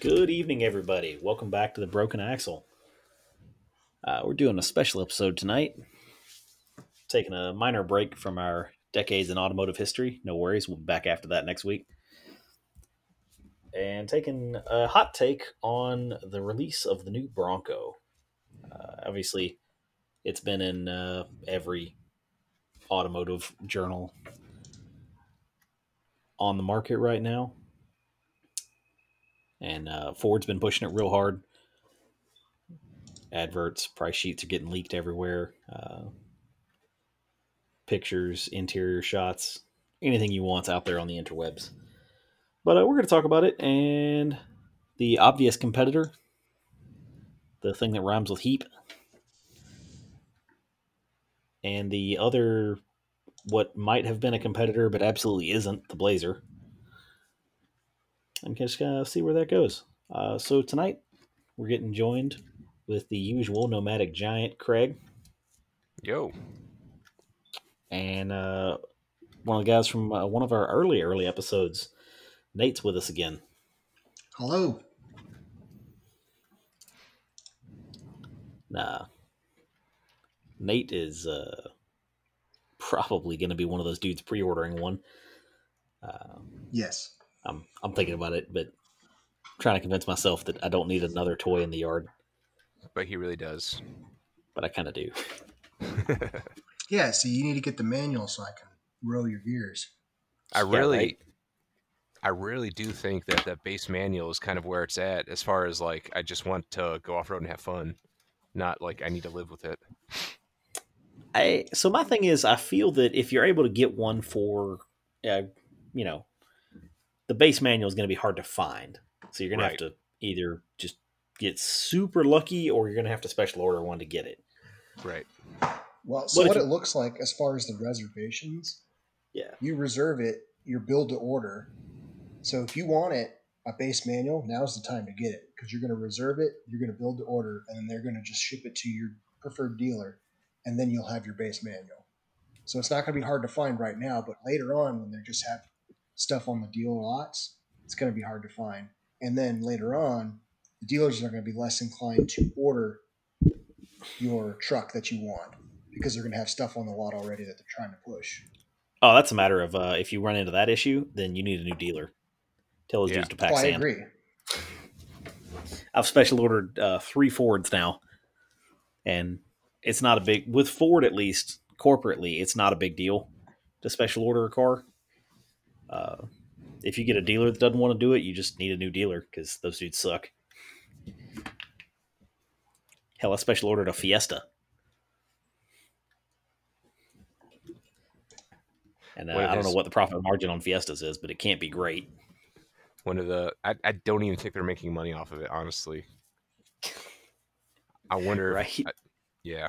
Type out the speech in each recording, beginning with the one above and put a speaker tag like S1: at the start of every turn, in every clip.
S1: Good evening, everybody. Welcome back to the Broken Axle. Uh, we're doing a special episode tonight. Taking a minor break from our decades in automotive history. No worries, we'll be back after that next week. And taking a hot take on the release of the new Bronco. Uh, obviously, it's been in uh, every automotive journal on the market right now and uh, Ford's been pushing it real hard. Adverts, price sheets are getting leaked everywhere. Uh, pictures, interior shots, anything you want's out there on the interwebs. But uh, we're going to talk about it and the obvious competitor, the thing that rhymes with heap, and the other, what might have been a competitor but absolutely isn't, the Blazer and just uh, see where that goes. Uh, so tonight we're getting joined with the usual nomadic giant Craig.
S2: Yo.
S1: And uh, one of the guys from uh, one of our early early episodes, Nate's with us again.
S3: Hello.
S1: Nah. Nate is uh, probably going to be one of those dudes pre-ordering one.
S3: Uh, yes.
S1: I'm I'm thinking about it, but I'm trying to convince myself that I don't need another toy in the yard.
S2: But he really does.
S1: But I kind of do.
S3: yeah, see, you need to get the manual so I can row your gears.
S2: I really, yeah, right? I really do think that that base manual is kind of where it's at, as far as like I just want to go off road and have fun, not like I need to live with it.
S1: I so my thing is, I feel that if you're able to get one for, uh, you know, the base manual is going to be hard to find. So you're going right. to have to either just get super lucky or you're going to have to special order one to get it.
S2: Right.
S3: Well, so what it looks like as far as the reservations,
S1: yeah,
S3: you reserve it, you're build to order. So if you want it, a base manual, now's the time to get it because you're going to reserve it, you're going to build to order, and then they're going to just ship it to your preferred dealer, and then you'll have your base manual. So it's not going to be hard to find right now, but later on when they just have stuff on the dealer lots, it's going to be hard to find. And then later on, the dealers are going to be less inclined to order your truck that you want because they're going to have stuff on the lot already that they're trying to push.
S1: Oh, that's a matter of uh, if you run into that issue, then you need a new dealer. Tell those yeah. dudes to pack oh, sand. I agree. I've special ordered uh, three Fords now, and it's not a big with Ford at least corporately. It's not a big deal to special order a car uh, if you get a dealer that doesn't want to do it, you just need a new dealer because those dudes suck. Hell, I special ordered a Fiesta. And uh, I don't know what the profit margin on Fiestas is, but it can't be great.
S2: One of the, I, I don't even think they're making money off of it, honestly. I wonder.
S1: right?
S2: I, yeah.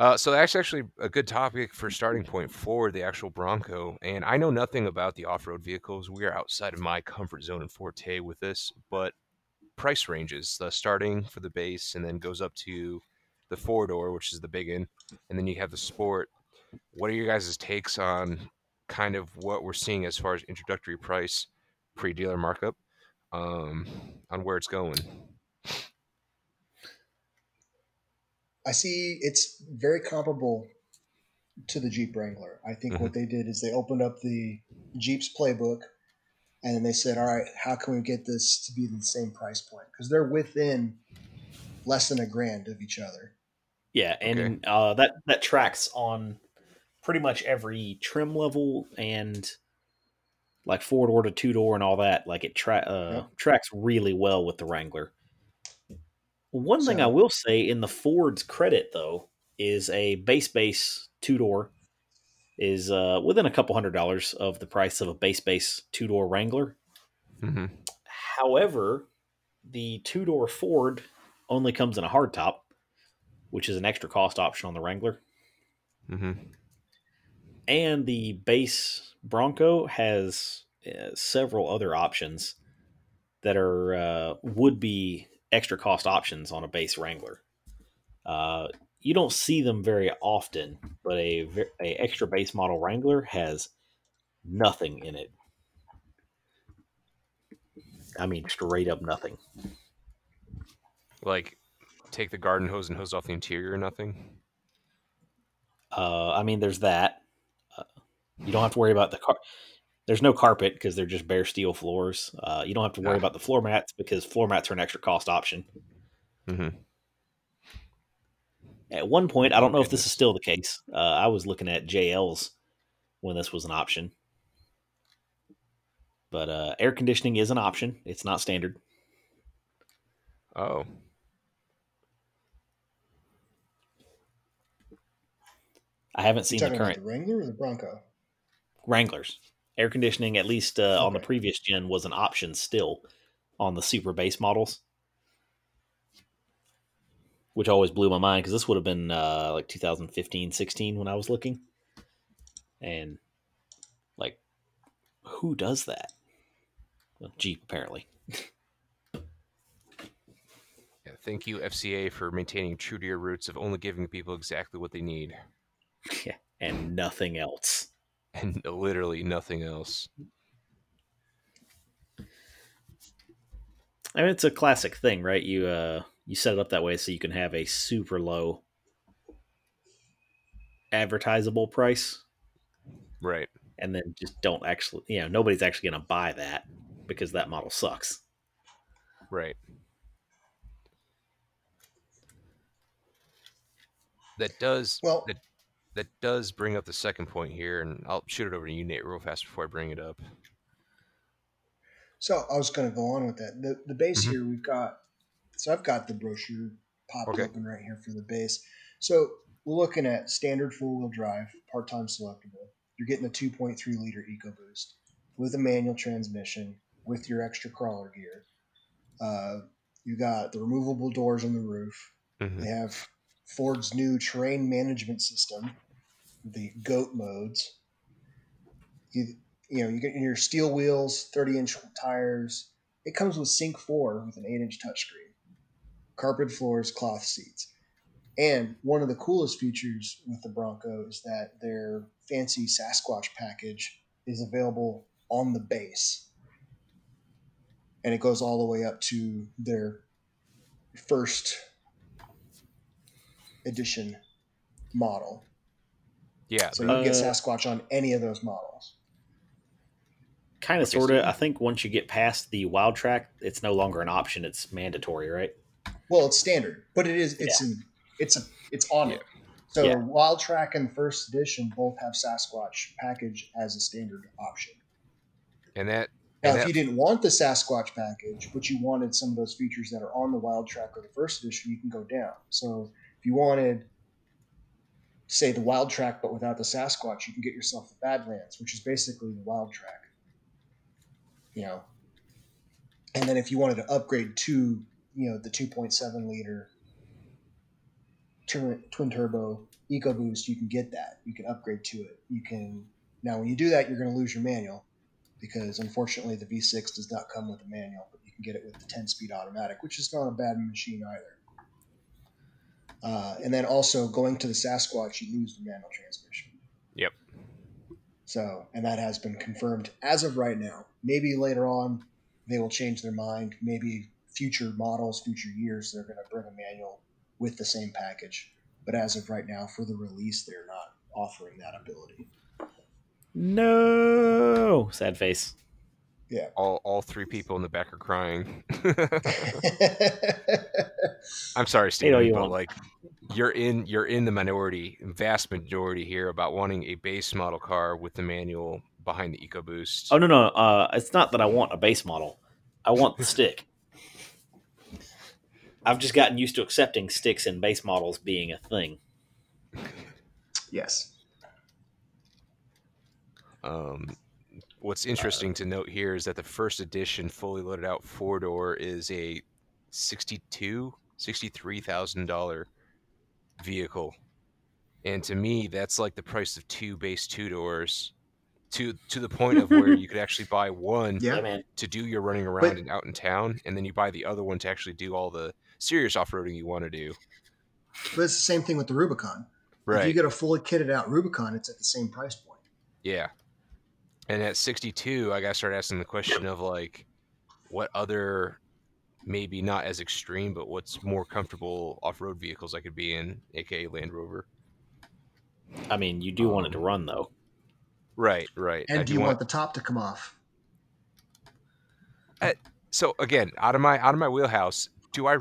S2: Uh, so that's actually a good topic for starting point for the actual Bronco. And I know nothing about the off-road vehicles. We are outside of my comfort zone and forte with this, but price ranges, the starting for the base, and then goes up to the four door, which is the big one, and then you have the sport. What are your guys' takes on kind of what we're seeing as far as introductory price, pre-dealer markup, um, on where it's going?
S3: I see it's very comparable to the Jeep Wrangler. I think mm-hmm. what they did is they opened up the Jeep's playbook and then they said, all right, how can we get this to be the same price point? Because they're within less than a grand of each other.
S1: Yeah, and okay. uh, that that tracks on pretty much every trim level and like four door to two door and all that. Like it tra- uh, yep. tracks really well with the Wrangler. One so, thing I will say in the Ford's credit though is a base base two door is uh, within a couple hundred dollars of the price of a base base two door Wrangler. Mm-hmm. However, the two door Ford only comes in a hardtop, which is an extra cost option on the Wrangler. Mm-hmm. And the base Bronco has uh, several other options that are uh, would be extra cost options on a base Wrangler. Uh, you don't see them very often, but a, a extra base model Wrangler has nothing in it. I mean, straight up nothing.
S2: Like, take the garden hose and hose off the interior nothing.
S1: Uh, I mean, there's that. Uh, you don't have to worry about the car. There's no carpet because they're just bare steel floors. Uh, you don't have to worry
S2: Ah.
S1: about the floor mats because floor mats are an extra cost option.
S2: Mm-hmm.
S1: At one point, I don't know if this is still the case. Uh, I was looking at JL's when this was an option, but uh, air conditioning is an option. It's not standard.
S2: Oh,
S1: I haven't
S3: You
S1: seen the current
S3: the Wrangler or the Bronco?
S1: Wranglers. Air conditioning, at least uh, on the previous gen, was an option still on the super base models, which always blew my mind because this would have been uh, like 2015, 16 when I was looking. And like, who does that? Well, Jeep, apparently.
S2: yeah. Thank you, FCA, for maintaining true to your roots of only giving people exactly what they need
S1: yeah. And nothing else.
S2: And literally nothing else.
S1: I mean, it's a classic thing, right? You uh, you set it up that way so you can have a super low advertisable price
S2: Right.
S1: and then just don't actually, you know, nobody's actually going to buy that because that model sucks.
S2: Right. That does
S3: Well,
S2: that that does bring up the second point here, and I'll shoot it over to you, Nate, real fast before I bring it up.
S3: so I was going to go on with that. The the base
S2: Mhm.
S3: here we've got. So I've got the brochure popped
S2: Okay.
S3: open right here for the base. So we're looking at standard four wheel drive, part time selectable. You're getting a 2.3 liter EcoBoost with a manual transmission with your extra crawler gear. Uh, you got the removable doors on the roof.
S2: Mhm.
S3: They have Ford's new terrain management system, the GOAT modes. You, you know, you get your steel wheels, 30 inch tires. It comes with Sync 4 with an 8 inch touchscreen, carpet floors, cloth seats. And one of the coolest features with the Bronco is that their fancy Sasquatch package is available on the base. And it goes all the way up to their first edition model.
S2: Yeah,
S3: So you can get
S1: Uh,
S3: Sasquatch on any of those models.
S1: Kind of,
S2: Okay,
S1: sort
S2: so-
S1: of. I think once you get past the Wildtrak, it's no longer an option; it's mandatory, right?
S3: Well, it's standard, but it is it's in it's a it's on it. So
S1: Yeah.
S3: Wildtrak and First Edition both have Sasquatch package as a standard option.
S2: and that
S3: Now,
S2: and
S3: if
S2: that-
S3: you didn't want the Sasquatch package, but you wanted some of those features that are on the Wildtrak or the First Edition, you can go down. So if you wanted, say, the Wildtrak but without the Sasquatch, you can get yourself the Badlands, which is basically the Wildtrak. You know, and then if you wanted to upgrade to, you know, the 2.7 liter twin, twin turbo EcoBoost, you can get that. You can upgrade to it. You can now when you do that, you're going to lose your manual because unfortunately the V6 does not come with a manual, but you can get it with the 10 speed automatic, which is not a bad machine either. Uh, and then also going to the Sasquatch, you lose the manual transmission.
S2: Yep.
S3: So, and that has been confirmed as of right now. Maybe later on they will change their mind. Maybe future models, future years, they're going to bring a manual with the same package. But as of right now, for the release, they're not offering that ability.
S1: No, sad face.
S2: All all three people in the back are crying. I'm sorry,
S1: Hate all
S2: Steve,
S1: you
S2: but like you're in you're in the minority, vast majority here about wanting a base model car with the manual behind the EcoBoost.
S1: Oh no, no, uh, it's not that I want a base model. I want the stick. I've just gotten used to accepting sticks and base models being a thing.
S3: yes.
S2: Um, what's uh, interesting to note here is that the first edition fully loaded out four door is a sixty-two, sixty-three thousand dollar vehicle, and to me, that's like the price of two base two doors. To, to the point of where you could actually buy one
S3: Yeah.
S1: Yeah, man.
S2: to do your running around
S3: But-
S2: and out in town, and then you buy the other one to actually do all the serious off roading you want to do.
S3: But it's the same thing with the Rubicon. If you get a fully kitted out Rubicon, it's at the same price point.
S2: Yeah. And at 62, I got to start asking the question of like, what other maybe not as extreme, but what's more comfortable off-road vehicles I could be in, aka Land Rover.
S1: I mean, you do want it to
S2: Um,
S1: run though.
S2: Right, right.
S3: And
S2: I
S3: do you want the top to come off?
S2: so again out of my out of my wheelhouse do i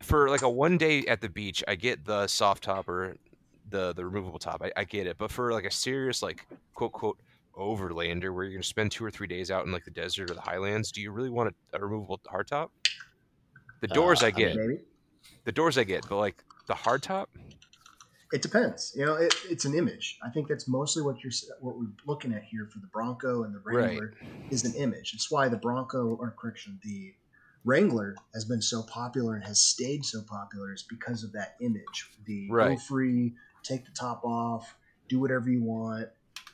S2: for like a one day at the beach i get the soft top or the the removable top I, I get it but for like a serious like quote quote overlander where you're going to spend two or three days out in like the desert or the highlands do you really want a, a removable hardtop the doors
S1: Uh,
S2: i
S1: I
S2: get the doors i get but like the hardtop
S3: It depends. You know, it, it's an image. I think that's mostly what you're what we're looking at here for the Bronco and the
S2: Right.
S3: Wrangler is an image. It's why the Bronco, or correction, the Wrangler has been so popular and has stayed so popular is because of that image. The
S2: Right.
S3: go free, take the top off, do whatever you want,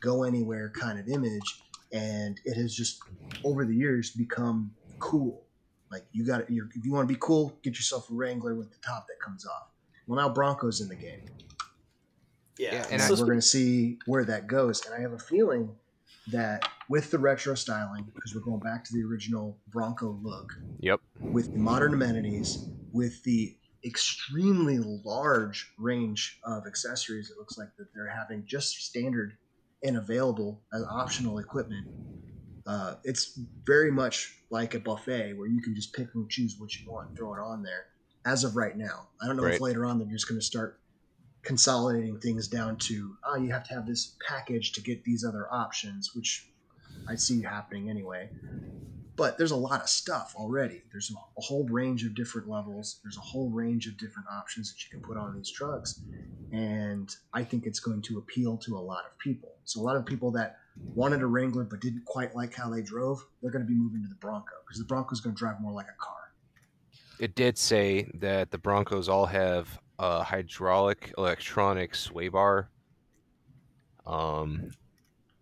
S3: go anywhere kind of image, and it has just over the years become cool. Like you got to, if you want to be cool, get yourself a Wrangler with the top that comes off. Well, now Bronco's in the game.
S1: Yeah,
S2: Yeah,
S3: And
S2: I-
S1: so
S3: we're going to see where that goes. And I have a feeling that with the retro styling, because we're going back to the original Bronco look,
S2: yep
S3: with the modern amenities, with the extremely large range of accessories, it looks like that they're having just standard and available as optional equipment. Uh, it's very much like a buffet where you can just pick and choose what you want and throw it on there. As of right now, I don't know
S2: Right.
S3: if later on they're just going to start consolidating things down to oh you have to have this package to get these other options which i see happening anyway but there's a lot of stuff already. There's a, a whole range of different levels. There's a whole range of different options that you can put on these trucks and i think it's going to appeal to a lot of people. So a lot of people that wanted a wrangler but didn't quite like how they drove they're going to be moving to the bronco because the bronco's going to drive more like a car.
S2: It did say that the broncos all have a hydraulic electronic sway bar um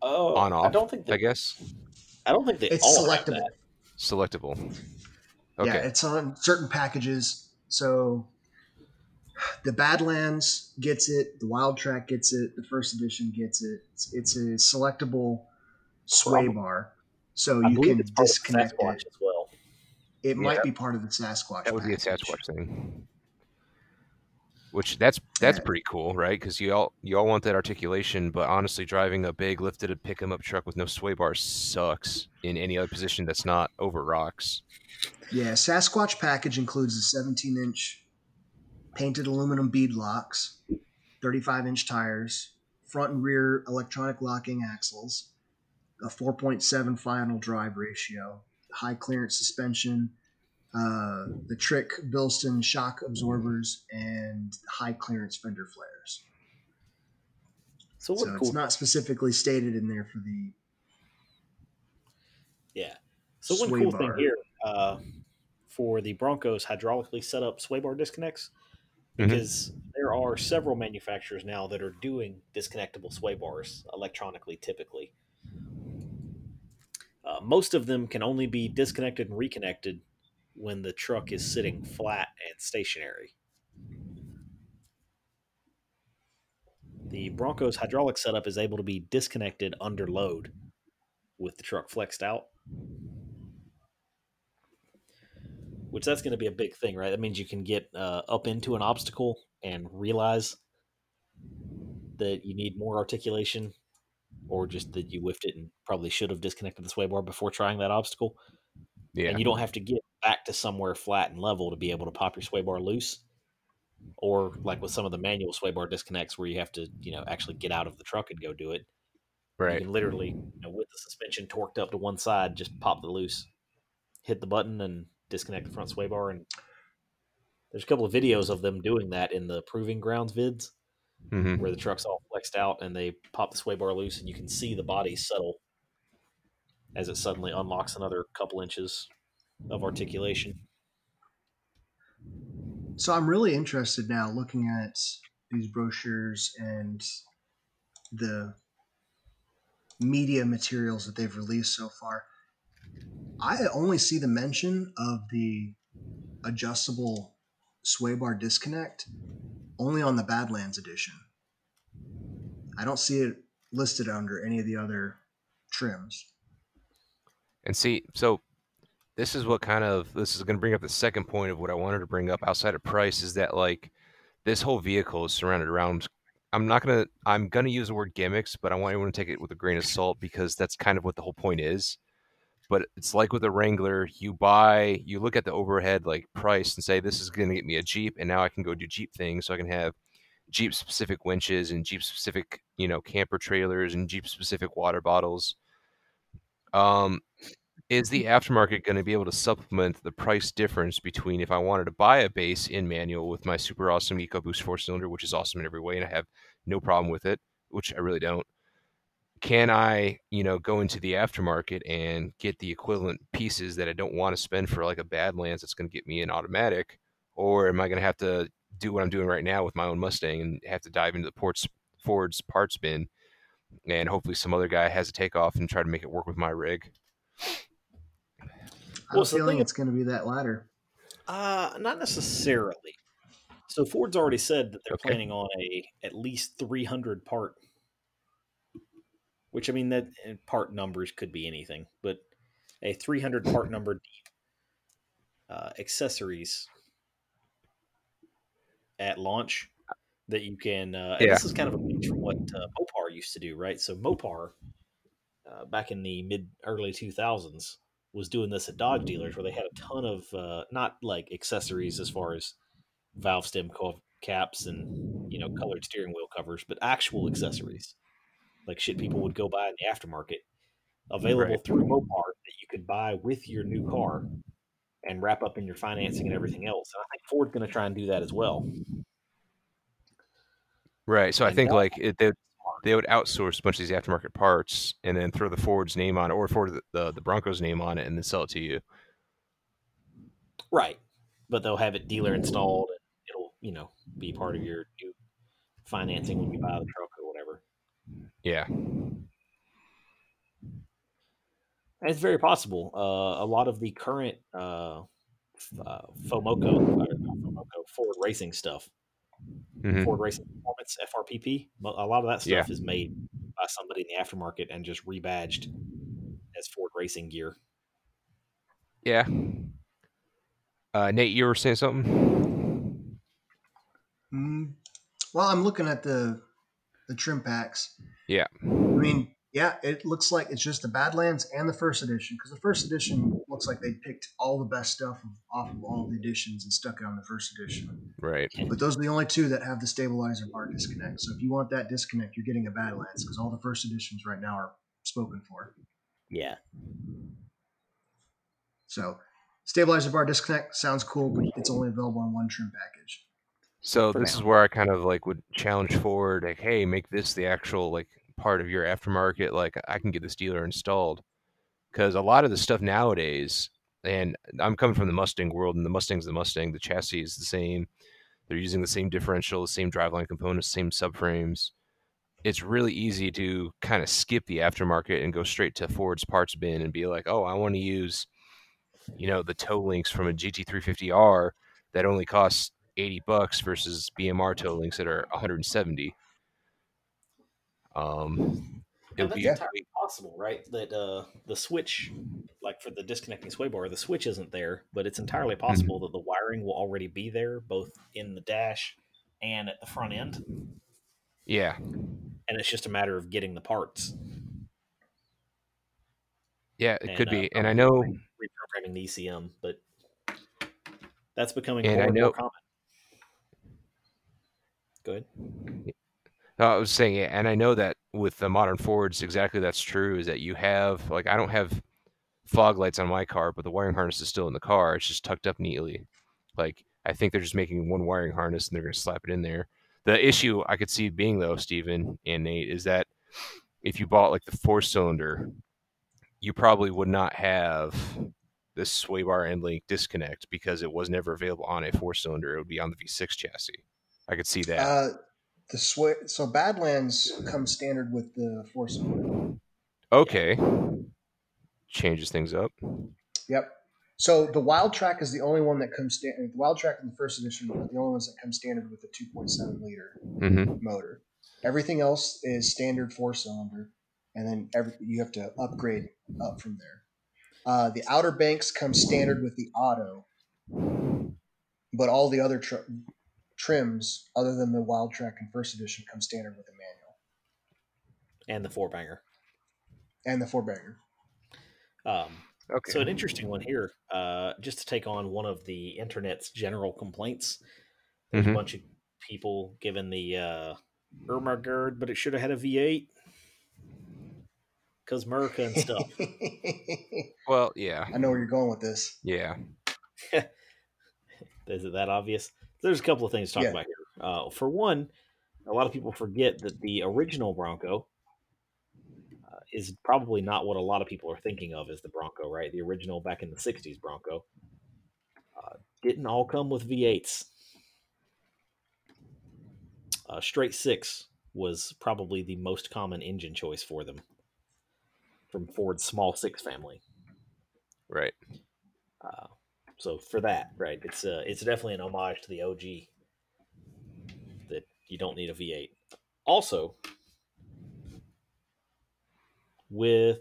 S1: oh,
S2: on off
S1: I don't think
S2: i guess.
S1: I don't think they
S3: it's
S1: all have
S3: selectable.
S1: that.
S2: Selectable
S3: Yeah,
S2: okay
S3: it's on certain packages. So the Badlands gets it, the Wildtrak gets it, the first edition gets it. It's, it's a selectable sway
S1: Probably.
S3: bar, so
S1: I
S3: you can
S1: it's part of the
S3: disconnect
S1: Sasquatch
S3: it.
S1: as well.
S3: It might be part of the Sasquatch.
S2: That would be a. Sasquatch thing. Which that's that's pretty cool, right? Because you all you all want that articulation, but honestly, driving a big lifted pick 'em up truck with no sway bar sucks in any other position that's not over rocks.
S3: Yeah, Sasquatch package includes the 17 inch painted aluminum bead locks, 35 inch tires, front and rear electronic locking axles, a 4.7 final drive ratio, high clearance suspension, uh, the Trick Bilstein shock absorbers, and high clearance fender flares.
S1: So
S3: So
S1: what
S3: it's not specifically stated in there for the
S1: yeah. So one cool
S3: bar.
S1: thing here uh, for the Broncos hydraulically set up sway bar disconnects
S2: Mhm.
S1: because there are several manufacturers now that are doing disconnectable sway bars electronically typically. Uh, most of them can only be disconnected and reconnected when the truck is sitting flat and stationary. The Broncos hydraulic setup is able to be disconnected under load with the truck flexed out. Which that's going to be a big thing, right? That means you can get uh, up into an obstacle and realize that you need more articulation, or just that you whiffed it and probably should have disconnected the sway bar before trying that obstacle.
S2: Yeah,
S1: And you don't have to get back to somewhere flat and level to be able to pop your sway bar loose. Or like with some of the manual sway bar disconnects where you have to, you know, actually get out of the truck and go do it. You
S2: right.
S1: can literally, you know, with the suspension torqued up to one side, just pop the loose, hit the button, and disconnect the front sway bar. And there's a couple of videos of them doing that in the proving grounds vids,
S2: hmm
S1: where the truck's all flexed out and they pop the sway bar loose, and you can see the body settle as it suddenly unlocks another couple inches of articulation.
S3: So I'm really interested now looking at these brochures and the media materials that they've released so far. I only see the mention of the adjustable sway bar disconnect only on the Badlands edition. I don't see it listed under any of the other trims.
S2: And see, so this is what kind of this is going to bring up the second point of what I wanted to bring up outside of price is that like this whole vehicle is surrounded around I'm not gonna I'm gonna use the word gimmicks, but I want everyone to take it with a grain of salt because that's kind of what the whole point is. But it's like with a Wrangler, you buy, you look at the overhead like price and say this is gonna get me a Jeep, and now I can go do Jeep things, so I can have Jeep specific winches and Jeep specific, you know, camper trailers and Jeep specific water bottles. Um, is the mm-hmm. aftermarket going to be able to supplement the price difference between if I wanted to buy a base in manual with my super awesome EcoBoost four cylinder, which is awesome in every way, and I have no problem with it, which I really don't. Can I, you know, go into the aftermarket and get the equivalent pieces that I don't want to spend for like a Badlands that's going to get me an automatic, or am I going to have to do what I'm doing right now with my own Mustang and have to dive into the ports Ford's parts bin, and hopefully some other guy has a takeoff and try to make it work with my rig?
S3: I have a feeling it's going to be that latter.
S1: Uh, not necessarily. So Ford's already said that they're
S2: Okay.
S1: planning on a at least 300 part, which I mean that part numbers could be anything, but a 300 part number deep uh, accessories at launch that you can. Uh,
S2: Yeah.
S1: This is kind of a change from what uh, Mopar used to do, right? So Mopar, uh, back in the mid early 2000s, was doing this at Dodge dealers where they had a ton of uh, not like accessories as far as valve stem co- caps and you know colored steering wheel covers, but actual accessories like shit people would go buy in the aftermarket, available
S2: Right.
S1: through Mopar that you could buy with your new car and wrap up in your financing and everything else. And I think Ford's going to try and do that as well.
S2: Right. So I think
S1: that-
S2: like it, they would outsource a bunch of these aftermarket parts and then throw the Ford's name on it or Ford the, the, the Broncos name on it and then sell it to you.
S1: Right. But they'll have it dealer installed and it'll, you know, be part of your new financing when you buy the truck or whatever.
S2: Yeah.
S1: It's very possible. Uh, a lot of the current uh, uh, FOMOCO, FOMOCO, Ford Racing stuff,
S2: Mhm.
S1: Ford Racing Performance (FRPP), a lot of that stuff
S2: Yeah.
S1: is made by somebody in the aftermarket and just rebadged as Ford Racing gear.
S2: Yeah. Uh, Nate, you were saying something?
S3: Mm, well, I'm looking at the the trim packs.
S2: Yeah.
S3: I mean, yeah, it looks like it's just the Badlands and the first edition because the first edition looks like they picked all the best stuff off of all the editions and stuck it on the first edition.
S2: Right.
S3: But those are the only two that have the stabilizer bar disconnect. So if you want that disconnect, you're getting a Badlands because all the first editions right now are spoken for.
S1: Yeah.
S3: So stabilizer bar disconnect sounds cool, but it's only available on one trim package.
S2: So
S1: For
S2: this
S1: now.
S2: is where I kind of like would challenge Ford, like, hey, make this the actual like part of your aftermarket. Like, I can get this dealer installed because a lot of the stuff nowadays, and I'm coming from the Mustang world, and the Mustang's the Mustang. The chassis is the same. They're using the same differential, the same driveline components, same subframes. It's really easy to kind of skip the aftermarket and go straight to Ford's parts bin and be like, oh, I want to use, you know, the toe links from a GT350R that only costs 80 bucks versus BMR toe links that are 170. Um, it
S1: that's
S2: be
S1: entirely possible, right? That uh, the switch, like for the disconnecting sway bar, the switch isn't there, but it's entirely possible that the wiring will already be there, both in the dash and at the front end,
S2: yeah,
S1: and it's just a matter of getting the parts.
S2: yeah, it
S1: And,
S2: could
S1: uh,
S2: be. And I know,
S1: reprogramming the ECM, but that's becoming
S2: And
S1: more
S2: I
S1: and
S2: know-
S1: more common. Go ahead.
S2: I was saying, and I know that with the modern Fords, exactly that's true. Is that you have like I don't have fog lights on my car, but the wiring harness is still in the car. It's just tucked up neatly. Like I think they're just making one wiring harness and they're going to slap it in there. The issue I could see being though, Stephen and Nate, is that if you bought like the four cylinder, you probably would not have this sway bar end link disconnect because it was never available on a four cylinder. It would be on the V6 chassis. I could see that.
S3: Uh, the switch. so Badlands comes standard with the four cylinder.
S2: Okay. Changes things up.
S3: Yep. So the Wildtrak is the only one that comes standard. The Wildtrak in the first edition are the only ones that come standard with a 2.7 liter
S2: hmm
S3: motor. Everything else is standard four cylinder, and then every, you have to upgrade up from there. Uh, the Outer Banks come standard with the auto, but all the other tr- trims, other than the Wildtrak and First Edition, come standard with a manual
S1: and the four banger.
S3: and the four banger.
S1: Um,
S2: Okay.
S1: So an interesting one here, uh, just to take on one of the internet's general complaints. There's
S2: Mhm.
S1: a bunch of people giving the uh, Irma Gerd, but it should have had a V8 because America and stuff.
S2: well, yeah,
S3: I know where you're going with this.
S2: yeah.
S1: Is it that obvious? There's a couple of things to talk
S3: Yeah.
S1: about here. Uh, for one, a lot of people forget that the original Bronco uh, is probably not what a lot of people are thinking of as the Bronco, right? The original back in the 60s Bronco uh, didn't all come with V8s. Uh, straight six was probably the most common engine choice for them from Ford's small six family.
S2: Right.
S1: So for that, right, it's uh, it's definitely an homage to the OG that you don't need a V8. Also, with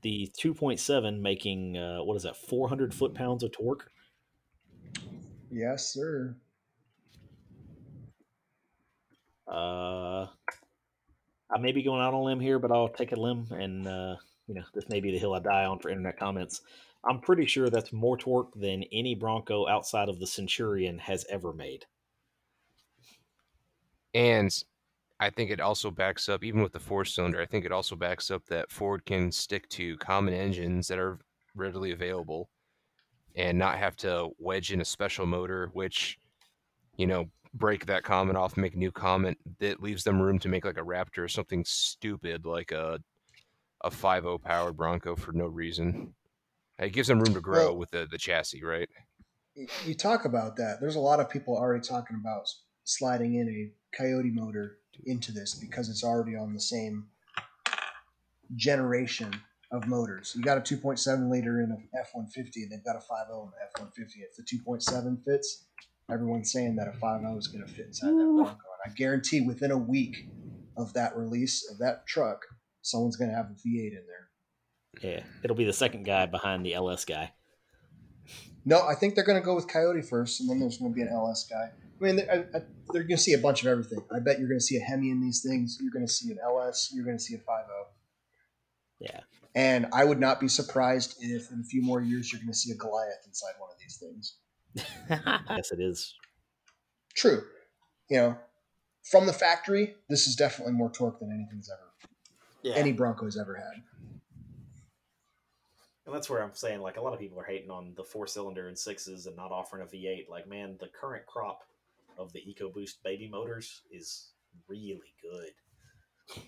S1: the 2.7 making uh, what is that 400 foot pounds of torque
S3: Yes, sir.
S1: uh i may be going out on a limb here but i'll take a limb and uh you know this may be the hill i die on for internet comments i'm pretty sure that's more torque than any bronco outside of the centurion has ever made
S2: And I think it also backs up, even with the four cylinder, I think it also backs up that Ford can stick to common engines that are readily available and not have to wedge in a special motor, which, you know, break that comment off, make a new comment that leaves them room to make like a Raptor or something stupid like a a 5.0 powered Bronco for no reason. It gives them room to grow
S3: Well-
S2: with the, the chassis, right?
S3: You talk about that. There's a lot of people already talking about sliding in a Coyote motor into this because it's already on the same generation of motors. You got a 2.7 liter in a F-150, and they've got a 5.0 in the F-150. If the 2.7 fits, everyone's saying that a 5.0 is going to fit inside that Bronco. And I guarantee within a week of that release of that truck, someone's going to have a V8 in there.
S1: Yeah it'll be the second guy behind the ls guy
S3: No, I think they're going to go with Coyote first, and then there's going to be an LS guy. I mean, I, I, they're going to see a bunch of everything. I bet you're going to see a Hemi in these things. You're going to see an LS. You're going to see a 5.0.
S1: yeah
S3: And I would not be surprised if in a few more years you're going to see a Goliath inside one of these things.
S1: yes it is
S3: True. You know, from the factory, this is definitely more torque than anything's ever,
S1: yeah
S3: any Bronco's ever had.
S1: And that's where I'm saying, like, a lot of people are hating on the four cylinder and sixes and not offering a V8. Like, man, the current crop of the EcoBoost baby motors is really good.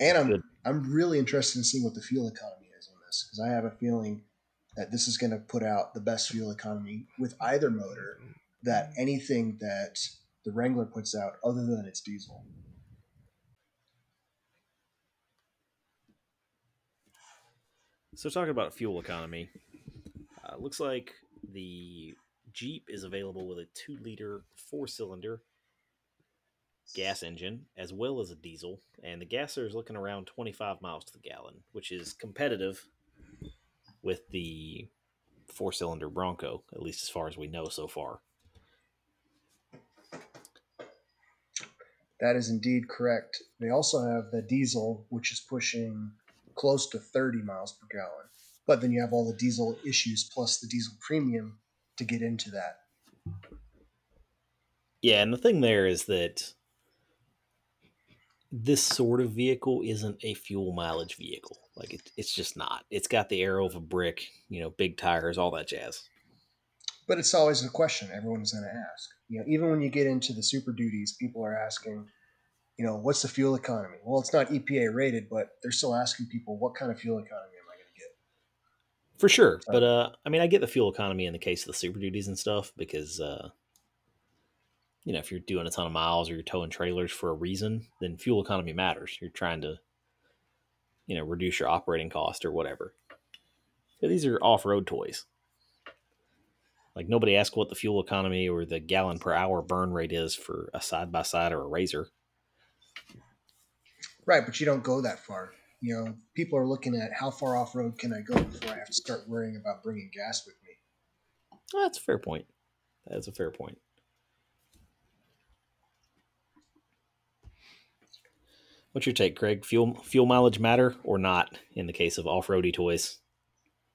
S3: And I'm I'm really interested in seeing what the fuel economy is on this because I have a feeling that this is going to put out the best fuel economy with either motor that anything that the Wrangler puts out other than its diesel.
S1: So, talking about fuel economy, uh, looks like the Jeep is available with a two liter four cylinder gas engine as well as a diesel, and the gasser is looking around 25 miles to the gallon, which is competitive with the four cylinder Bronco, at least as far as we know so far.
S3: That is indeed correct. They also have the diesel, which is pushing close to 30 miles per gallon. But then you have all the diesel issues plus the diesel premium to get into that.
S1: Yeah, and the thing there is that this sort of vehicle isn't a fuel mileage vehicle. Like it, it's just not. It's got the aero of a brick, you know, big tires, all that jazz.
S3: But it's always a question everyone's going to ask. You know, even when you get into the super duties, people are asking, you know, what's the fuel economy? Well, it's not EPA rated, but they're still asking people, what kind of fuel economy am I going to get?
S1: For sure. But uh I mean I get the fuel economy in the case of the super duties and stuff because uh you know, if you're doing a ton of miles or you're towing trailers for a reason, then fuel economy matters. You're trying to you know, reduce your operating cost or whatever. So these are off-road toys. Like nobody asks what the fuel economy or the gallon per hour burn rate is for a side by side or a razor.
S3: Right, but you don't go that far. you know, people are looking at how far off road can I go before I have to start worrying about bringing gas with me.
S1: Well, that's a fair point. That's a fair point. What's your take, Craig? Fuel fuel mileage matter or not in the case of off-roady toys?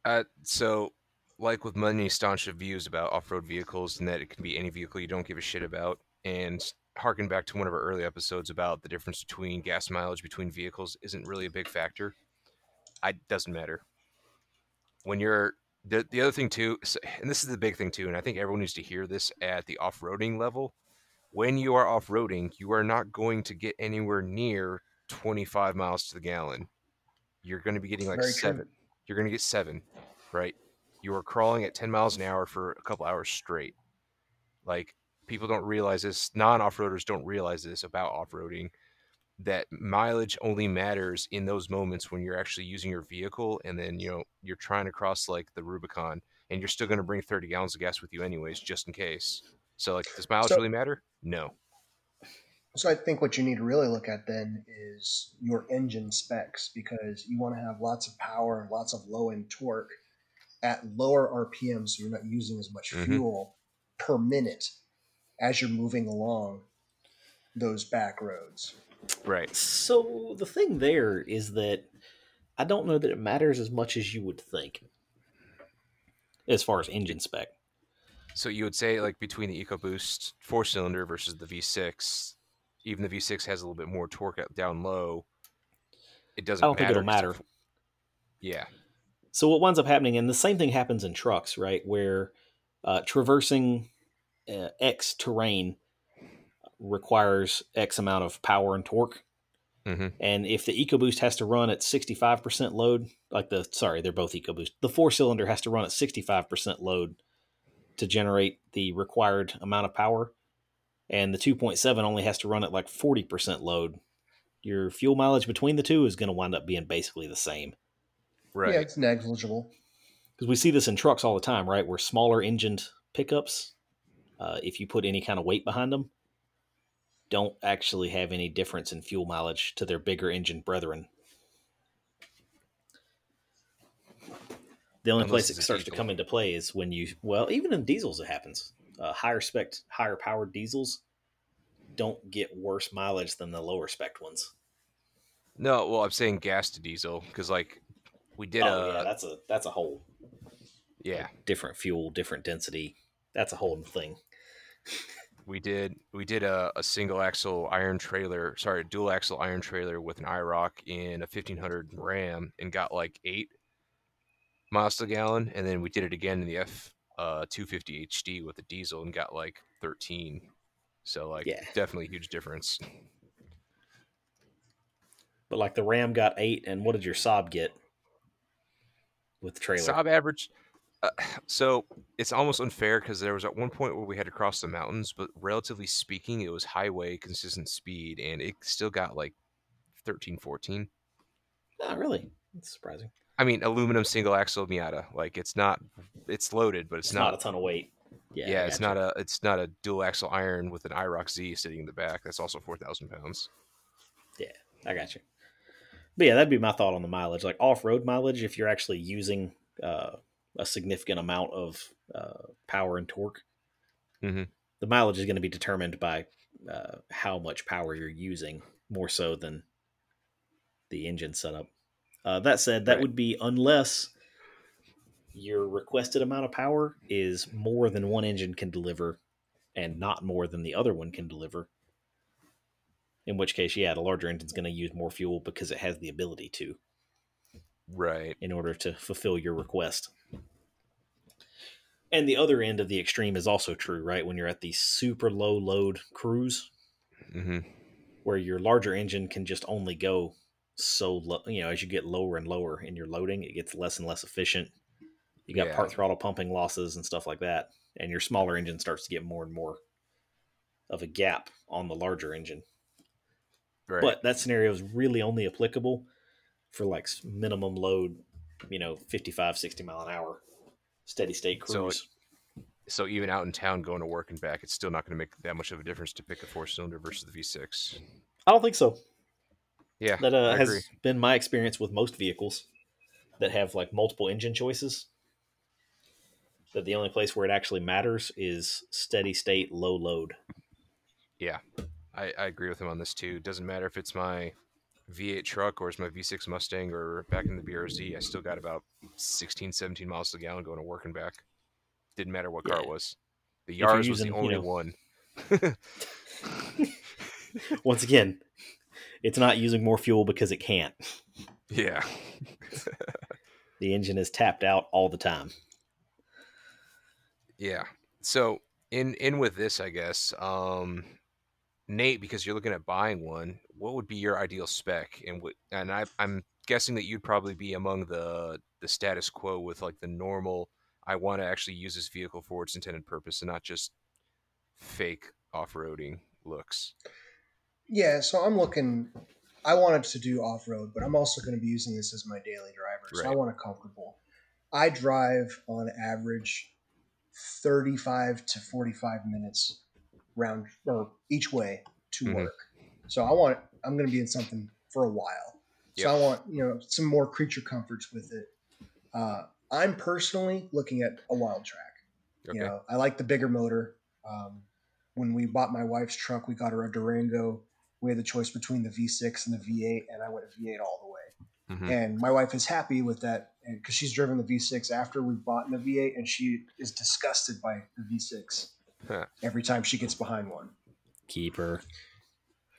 S2: Uh, so, like with many staunch views about off-road vehicles, and that it can be any vehicle you don't give a shit about, and harken back to one of our early episodes about the difference between gas mileage between vehicles isn't really a big factor. I doesn't matter. When you're the the other thing too, and this is the big thing too, and I think everyone needs to hear this at the off-roading level. When you are off-roading, you are not going to get anywhere near 25 miles to the gallon. You're going to be getting like
S3: Very
S2: seven.
S3: true.
S2: You're going to get seven, right? You are crawling at 10 miles an hour for a couple hours straight. Like people don't realize this. Non off-roaders don't realize this about off-roading. That mileage only matters in those moments when you're actually using your vehicle, and then you know you're trying to cross like the Rubicon, and you're still going to bring 30 gallons of gas with you anyways, just in case. So, like, does mileage
S3: So-
S2: really matter? No.
S3: So I think what you need to really look at then is your engine specs because you want to have lots of power and lots of low end torque at lower RPM, so you're not using as much
S2: Mhm.
S3: fuel per minute as you're moving along those back roads.
S2: Right.
S1: So the thing there is that I don't know that it matters as much as you would think, as far as engine spec.
S2: So you would say like between the EcoBoost four cylinder versus the V6, even the V6 has a little bit more torque down low. It doesn't.
S1: I don't think it'll matter.
S2: Yeah.
S1: So what winds up happening, and the same thing happens in trucks, right? Where uh, traversing uh, X terrain requires X amount of power and torque.
S2: hmm
S1: And if the EcoBoost has to run at 65% load, like the, sorry, they're both EcoBoost, the four cylinder has to run at 65% load to generate the required amount of power. And the 2.7 only has to run at like 40% load. Your fuel mileage between the two is going to wind up being basically the same.
S2: Right.
S3: Yeah, it's negligible.
S1: because we see this in trucks all the time, right? Where smaller engined pickups, uh, if you put any kind of weight behind them, don't actually have any difference in fuel mileage to their bigger engine brethren. The only
S2: Unless
S1: place it starts to come into play is when you, well, even in diesels, it happens. Uh, higher spec, higher powered diesels don't get worse mileage than the lower spec ones.
S2: No, well, I'm saying gas to diesel because like we did
S1: oh
S2: a
S1: yeah, that's a that's a whole
S2: yeah
S1: different fuel, different density. That's a whole thing.
S2: We did we did a, a single axle iron trailer sorry dual axle iron trailer with an IROC in a 1500 Ram and got like eight miles to gallon, and then we did it again in the F uh, 250 HD with a diesel and got like 13. So like
S1: Yeah.
S2: definitely huge difference.
S1: But like the Ram got eight, and what did your Saab get with the trailer?
S2: Saab average. Uh, so it's almost unfair because there was at one point where we had to cross the mountains, but relatively speaking, it was highway consistent speed, and it still got like 13, 14.
S1: Not really. It's surprising.
S2: I mean, aluminum single axle Miata. Like it's not, it's loaded, but it's,
S1: It's,
S2: not.
S1: not, a ton of weight. Yeah,
S2: yeah, it's not a, it's not a dual axle iron with an IROC Z sitting in the back. That's also four thousand pounds.
S1: Yeah, I got you. But yeah, that'd be my thought on the mileage. Like off road mileage, if you're actually using uh, a significant amount of uh, power and torque,
S2: Mhm.
S1: the mileage is going to be determined by uh, how much power you're using, more so than the engine setup. Uh, that said, that
S2: Right.
S1: would be unless your requested amount of power is more than one engine can deliver and not more than the other one can deliver. In which case, yeah, the larger engine's going to use more fuel because it has the ability to
S2: Right.
S1: in order to fulfill your request. And the other end of the extreme is also true, right? When you're at the super low load cruise,
S2: hmm
S1: where your larger engine can just only go so low, you know, as you get lower and lower in your loading, it gets less and less efficient. You got
S2: Yeah.
S1: part throttle pumping losses and stuff like that. And your smaller engine starts to get more and more of a gap on the larger engine.
S2: Right.
S1: But that scenario is really only applicable for like minimum load, you know, 55, 60 mile an hour steady state
S2: So,
S1: cruise.
S2: so even out in town going to work and back, it's still not going to make that much of a difference to pick a four cylinder versus the V6.
S1: I don't think so.
S2: Yeah,
S1: that uh, has
S2: agree.
S1: been my experience with most vehicles that have like multiple engine choices. That the only place where it actually matters is steady state, low load.
S2: Yeah, I, I agree with him on this too. Doesn't matter if it's my V8 truck or it's my V6 Mustang or back in the BRZ, I still got about 16, 17 miles to the gallon going to work and back. Didn't matter what car it was. The Yaris was the
S1: you
S2: only
S1: know-
S2: one.
S1: Once again, it's not using more fuel because it can't.
S2: Yeah.
S1: The engine is tapped out all the time.
S2: Yeah. So in in with this, I guess, um, Nate, because you're looking at buying one, what would be your ideal spec? And what? And I, I'm guessing that you'd probably be among the the status quo with like the normal. I want to actually use this vehicle for its intended purpose and not just fake off roading looks.
S3: Yeah, so I'm looking. I wanted to do off road, but I'm also going to be using this as my daily driver. So I want it comfortable. I drive on average 35 to 45 minutes round or each way to
S2: Mhm.
S3: work. So I want. I'm going to be in something for a while. So I want you know some more creature comforts with it. Uh, I'm personally looking at a Wildtrak.
S2: Okay.
S3: You know, I like the bigger motor. Um, when we bought my wife's truck, we got her a Durango. We had the choice between the V6 and the V8, and I went V8 all the way.
S2: Mhm.
S3: And my wife is happy with that because she's driven the V6 after we bought the V8, and she is disgusted by the V6
S2: Huh.
S3: every time she gets behind one.
S1: Keeper.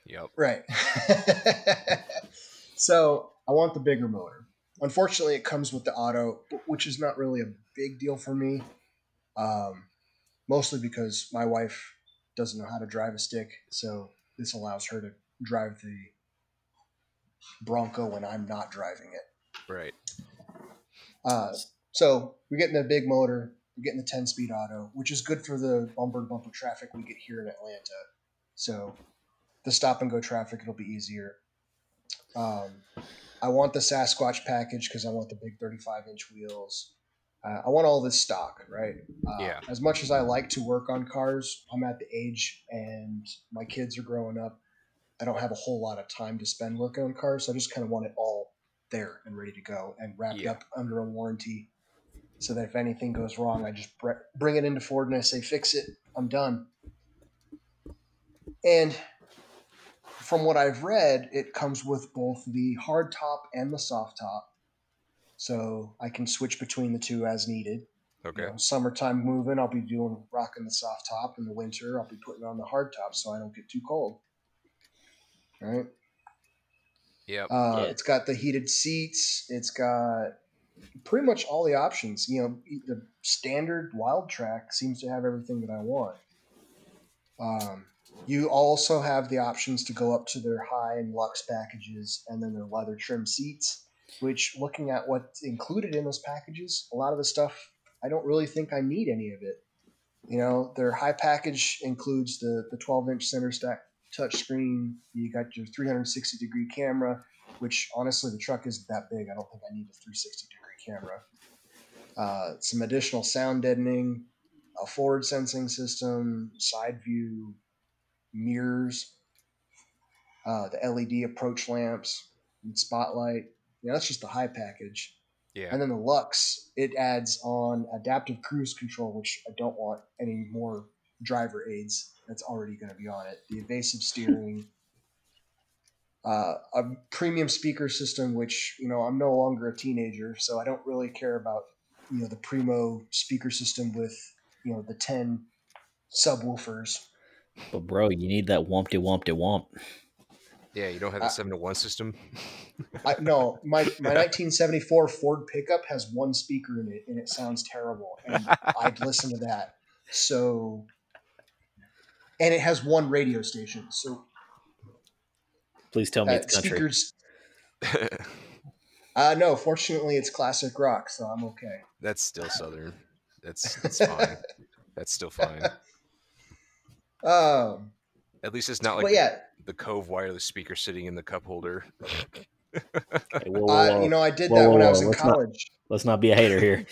S2: Yep.
S3: Right. so I want the bigger motor. Unfortunately, it comes with the auto, which is not really a big deal for me. Um, mostly because my wife doesn't know how to drive a stick, so this allows her to drive the Bronco when I'm not driving it.
S2: Right.
S3: Uh, so we're getting the big motor, we're getting the 10 speed auto, which is good for the bumper to bumper traffic we get here in Atlanta. So the stop and go traffic, it'll be easier. Um, I want the Sasquatch package because I want the big 35 inch wheels. Uh, I want all this stock, right? Uh,
S2: Yeah.
S3: As much as I like to work on cars, I'm at the age and my kids are growing up. I don't have a whole lot of time to spend working on cars, so I just kind of want it all there and ready to go and wrapped
S2: Yeah.
S3: up under a warranty so that if anything goes wrong, I just br- bring it into Ford and I say, fix it, I'm done. And from what I've read, it comes with both the hard top and the soft top. So I can switch between the two as needed. You
S2: Okay.
S3: know, summertime moving, I'll be doing rocking the soft top. In the winter, I'll be putting on the hard top so I don't get too cold. Right?
S2: Yep.
S3: Uh,
S1: Yeah.
S3: It's got the heated seats. It's got pretty much all the options. You know, the standard Wildtrak seems to have everything that I want. Um, you also have the options to go up to their high and Lux packages, and then their leather trim seats. Which, looking at what's included in those packages, a lot of the stuff I don't really think I need any of it. You know, their high package includes the the 12 inch center stack touchscreen. You got your 360 degree camera, which honestly the truck isn't that big. I don't think I need a 360 degree camera. Uh, some additional sound deadening, a forward sensing system, side view, mirrors, uh, the LED approach lamps, and spotlight. Yeah, that's just the high package.
S2: Yeah.
S3: And then the Lux, it adds on adaptive cruise control, which I don't want any more driver aids. That's already going to be on it. The evasive steering, uh, a premium speaker system, which you know I'm no longer a teenager, so I don't really care about you know the primo speaker system with you know the ten subwoofers.
S1: But bro, you need that wumpty wumpty wump.
S2: Yeah. You don't have the
S3: uh,
S2: seven to one system.
S3: I, no, my my 1974 Ford pickup has one speaker in it, and it sounds terrible. And I'd listen to that. So, and it has one radio station. So,
S1: Please tell me
S3: uh,
S1: it's country.
S3: speakers. Uh, no, fortunately, it's classic rock, so I'm okay.
S2: That's still southern. That's that's fine. That's still fine.
S3: Um,
S2: At least it's not like
S3: but
S2: the-
S3: yeah,
S2: the Cove wireless speaker sitting in the cup holder.
S1: Hey, whoa, whoa,
S3: uh, you know, I did
S1: Whoa,
S3: that
S1: whoa,
S3: when I
S1: whoa,
S3: was in
S1: let's not-
S3: college.
S1: Let's not be a hater here.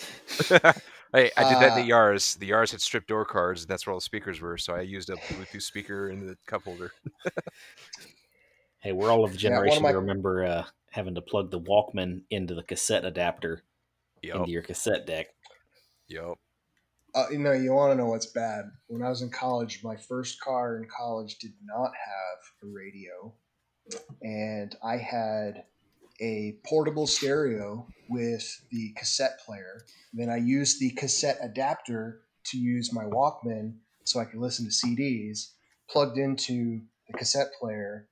S2: hey, I did that in the
S3: Uh,
S2: Yaris. The Yaris had stripped door cards, and that's where all the speakers were. So I used a Bluetooth speaker in the cup holder.
S1: Hey, we're all of the
S3: Yeah, of
S1: generation
S3: my-
S1: that remember uh, having to plug the Walkman into the cassette adapter
S2: Yep.
S1: into your cassette deck.
S2: Yep.
S3: Uh, you know, you want to know what's bad? When I was in college, my first car in college did not have a radio, and I had a portable stereo with the cassette player. Then I used the cassette adapter to use my Walkman so I could listen to CDs, plugged into the cassette player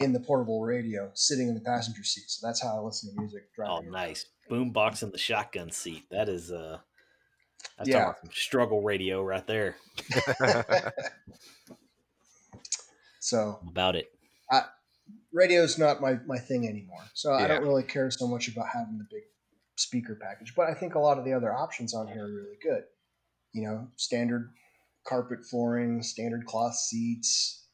S3: in the portable radio, sitting in the passenger seat. So that's how I listen to music driving.
S1: Oh, nice. Boombox in the shotgun seat. That is uh that's
S3: Yeah.
S1: struggle radio right there.
S3: so
S1: about it.
S3: I, radio's not my, my thing anymore. So I don't really care so much about having the big speaker package. But I think a lot of the other options on here are really good. You know, standard carpet flooring, standard cloth seats.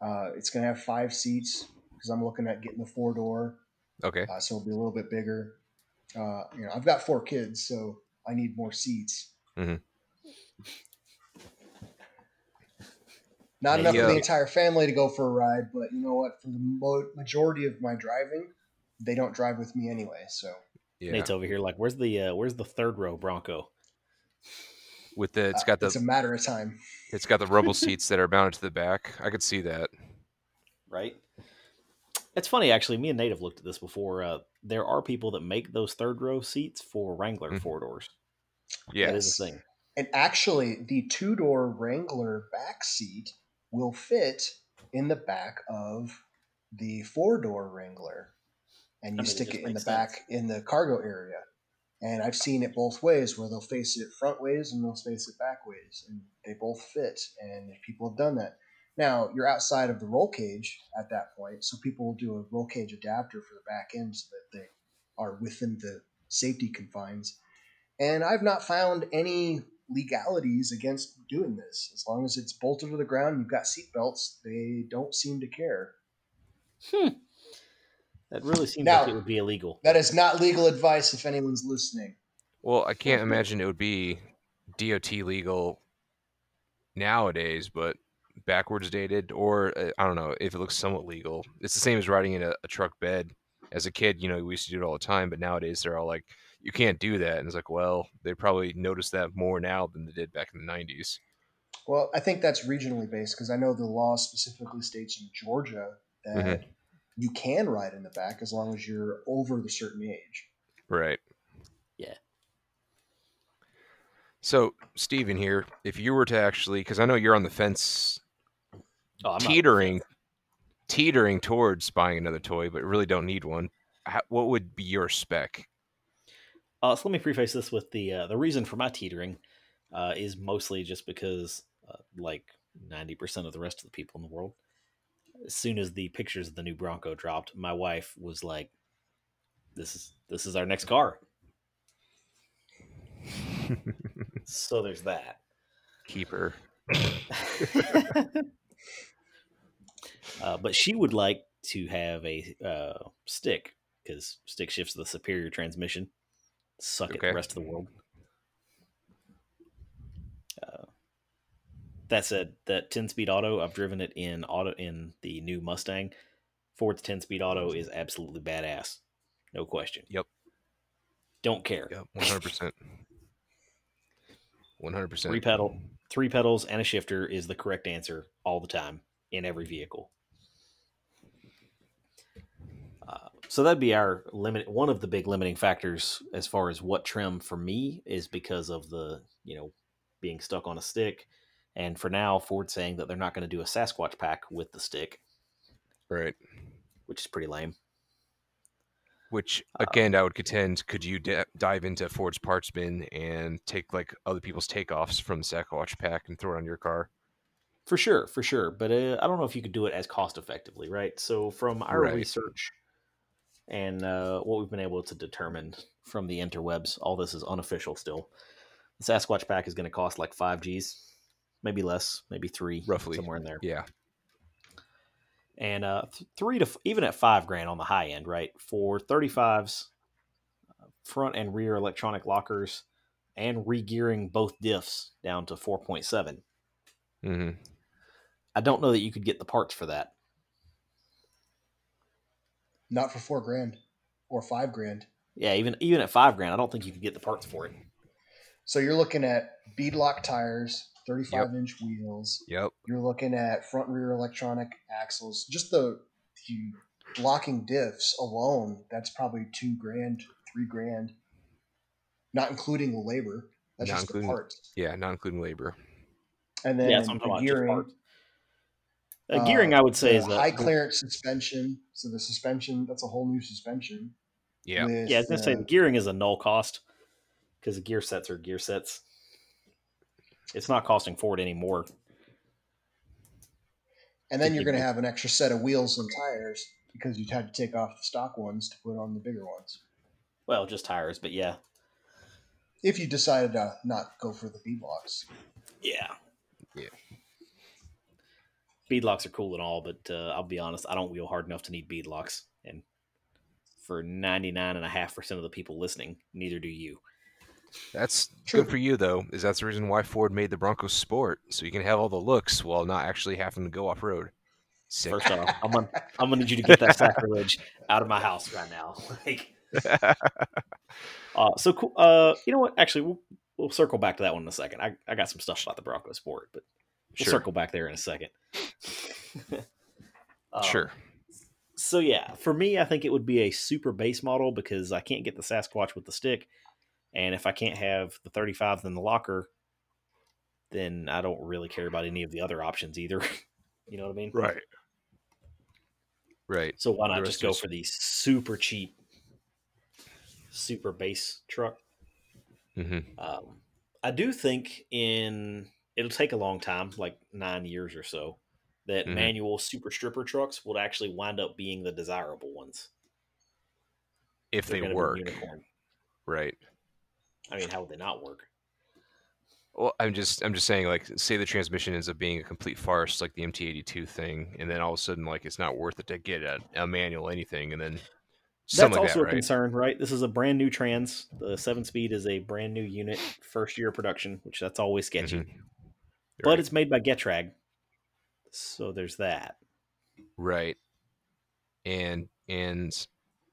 S3: Uh, it's going to have five seats because I'm looking at getting the four door,
S2: okay.
S3: uh, so it'll be a little bit bigger. Uh, you know, I've got four kids, so I need more seats.
S2: Mm-hmm.
S3: Not
S1: Hey,
S3: enough for the entire family to go for a ride, but you know what? For the mo- majority of my driving, they don't drive with me anyway. So
S2: Yeah.
S1: Nate's over here like, where's the uh, where's the third row Bronco?
S2: With the it's
S3: uh,
S2: got the
S3: it's a matter of time.
S2: it's got the rumble seats that are mounted to the back. I could see that.
S1: Right? It's funny actually, me and Native looked at this before. Uh, there are people that make those third row seats for Wrangler
S2: Mhm.
S1: four doors.
S2: Yeah.
S1: That is a thing.
S3: And actually, the two door Wrangler back seat will fit in the back of the four door Wrangler, and you
S1: I mean,
S3: stick
S1: just
S3: it in the
S1: makes
S3: back in the cargo area. And I've seen it both ways, where they'll face it front ways and they'll face it back ways, and they both fit. And people have done that. Now you're outside of the roll cage at that point, so people will do a roll cage adapter for the back end so that they are within the safety confines. And I've not found any legalities against doing this. As long as it's bolted to the ground, you've got seat belts, they don't seem to care. Hmm.
S1: That really seems
S3: Now-
S1: like it would be illegal.
S3: That is not legal advice if anyone's listening.
S2: Well, I can't imagine it would be DOT legal nowadays, but backwards dated, or uh, I don't know if it looks somewhat legal. It's the same as riding in a, a truck bed. As a kid, you know, we used to do it all the time, but nowadays they're all like, you can't do that. And it's like, well, they probably notice that more now than they did back in the 90s.
S3: Well, I think that's regionally based because I know the law specifically states in Georgia that you can ride in the back as long as you're over the certain age.
S2: Right.
S1: Yeah.
S2: So, Steven here, if you were to actually, because I know you're on the fence
S1: Oh, I'm not-
S2: teetering teetering towards buying another toy but really don't need one how, what would be your spec
S1: Uh, so let me preface this with the uh, the reason for my teetering uh, is mostly just because, uh, like ninety percent of the rest of the people in the world, as soon as the pictures of the new Bronco dropped, my wife was like, "This is this is our next car." so there's that.
S2: keeper
S1: uh, but she would like to have a uh, stick because stick shifts the superior transmission. Suck it,
S2: Okay.
S1: the rest of the world. Uh, that said, that ten speed auto, I've driven it in auto in the new Mustang. Ford's ten speed auto is absolutely badass, no question.
S2: Yep.
S1: Don't care.
S2: yep 100% 100%
S1: Three pedal, three pedals, and a shifter is the correct answer all the time in every vehicle. Uh, so that'd be our limit. One of the big limiting factors as far as what trim for me is because of the you know being stuck on a stick. And for now, Ford's saying that they're not going to do a Sasquatch pack with the stick,
S2: right
S1: which is pretty lame.
S2: which
S1: Uh,
S2: again i would contend could you d- dive into ford's parts bin and take like other people's takeoffs from the Sasquatch pack and throw it on your car
S1: For sure, for sure. But uh, I don't know if you could do it as cost effectively, right? So, from our
S2: Right.
S1: research and uh, what we've been able to determine from the interwebs, all this is unofficial still. The Sasquatch pack is going to cost like five G's, maybe less, maybe three,
S2: Roughly.
S1: somewhere in there.
S2: yeah
S1: And uh, th- three to f- even at five grand on the high end, right? For 35s, uh, front and rear electronic lockers, and regearing both diffs down to 4.7.
S2: Mm-hmm.
S1: I don't know that you could get the parts for that.
S3: Not for four grand or five grand.
S1: Yeah, even even at five grand, I don't think you can get the parts for it.
S3: So you're looking at beadlock tires, 35 inch wheels.
S2: Yep.
S3: You're looking at front rear electronic axles. Just the, the locking diffs alone, that's probably two grand, three grand. Not including the labor. That's
S2: Not
S3: just the parts.
S2: Yeah, not including labor.
S3: And then
S1: yeah, that's what I'm
S3: the
S1: talking about, just
S3: gearing.
S1: parts. Uh, gearing, I would say,
S3: the
S1: is a,
S3: high clearance suspension. So the suspension, that's a whole new suspension.
S2: Yeah.
S3: with,
S1: Yeah, I was gonna say
S3: uh,
S1: the gearing is a null cost because the gear sets are gear sets. It's not costing Ford anymore.
S3: and then you're going to have an extra set of wheels and tires because you'd had to take off the stock ones to put on the bigger ones.
S1: Well, just tires, but yeah,
S3: If you decided to not go for the beadlocks.
S1: yeah,
S2: Yeah.
S1: Beadlocks are cool and all, but uh, I'll be honest, I don't wheel hard enough to need beadlocks, and for 99.5% of the people listening, neither do you.
S2: That's
S3: True.
S2: good for you though, is that's the reason why Ford made the Bronco Sport, so you can have all the looks while not actually having to go off road.
S1: First off, I'm gonna, I'm gonna need you to get that sacrilege out of my house right now. Like, uh, so cool. Uh, you know what? Actually, we'll, we'll circle back to that one in a second. I, I got some stuff about the Bronco Sport, but we'll
S2: sure.
S1: circle back there in a second. Um,
S2: Sure.
S1: So yeah, for me, I think it would be a super base model because I can't get the Sasquatch with the stick, and if I can't have the 35s in the locker, then I don't really care about any of the other options either. you know what I mean?
S2: Right. Right.
S1: So why not just go for the super cheap, super base truck?
S2: hmm
S1: Um, I do think in it'll take a long time, like nine years or so, that
S2: Mhm.
S1: manual super stripper trucks would actually wind up being the desirable ones.
S2: If
S1: They're
S2: they work. Right.
S1: I mean, how would they not work?
S2: Well, I'm just I'm just saying like say the transmission ends up being a complete farce like the MT82 thing and then all of a sudden like it's not worth it to get a, a manual anything and then
S1: That's
S2: something like
S1: also
S2: that,
S1: a
S2: right?
S1: concern, right? This is a brand new trans. The seven speed is a brand new unit, first year of production, which that's always sketchy.
S2: Mhm.
S1: But
S2: Right.
S1: it's made by Getrag, so there's that.
S2: Right. And and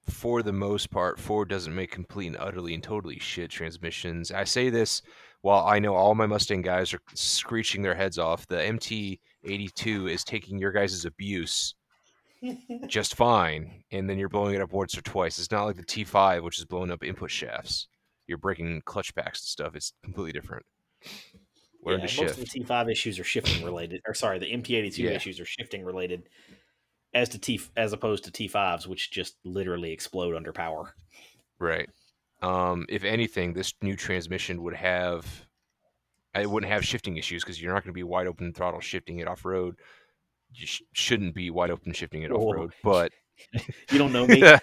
S2: for the most part, Ford doesn't make complete and utterly and totally shit transmissions. I say this while I know all my Mustang guys are screeching their heads off. The MT82 is taking your guys' abuse just fine, and then you're blowing it up once or twice. It's not like the T5, which is blowing up input shafts. You're breaking clutch packs and stuff. It's completely different. Learn
S1: yeah, most
S2: shift.
S1: of the T5 issues are shifting related, or sorry, the MT82
S2: Yeah.
S1: issues are shifting related, as to T as opposed to T5s, which just literally explode under power.
S2: Right. Um, if anything, this new transmission would have, it wouldn't have shifting issues because you're not going to be wide open throttle shifting it off road. You sh- shouldn't be wide open shifting it off road, but
S1: You don't know me.
S2: like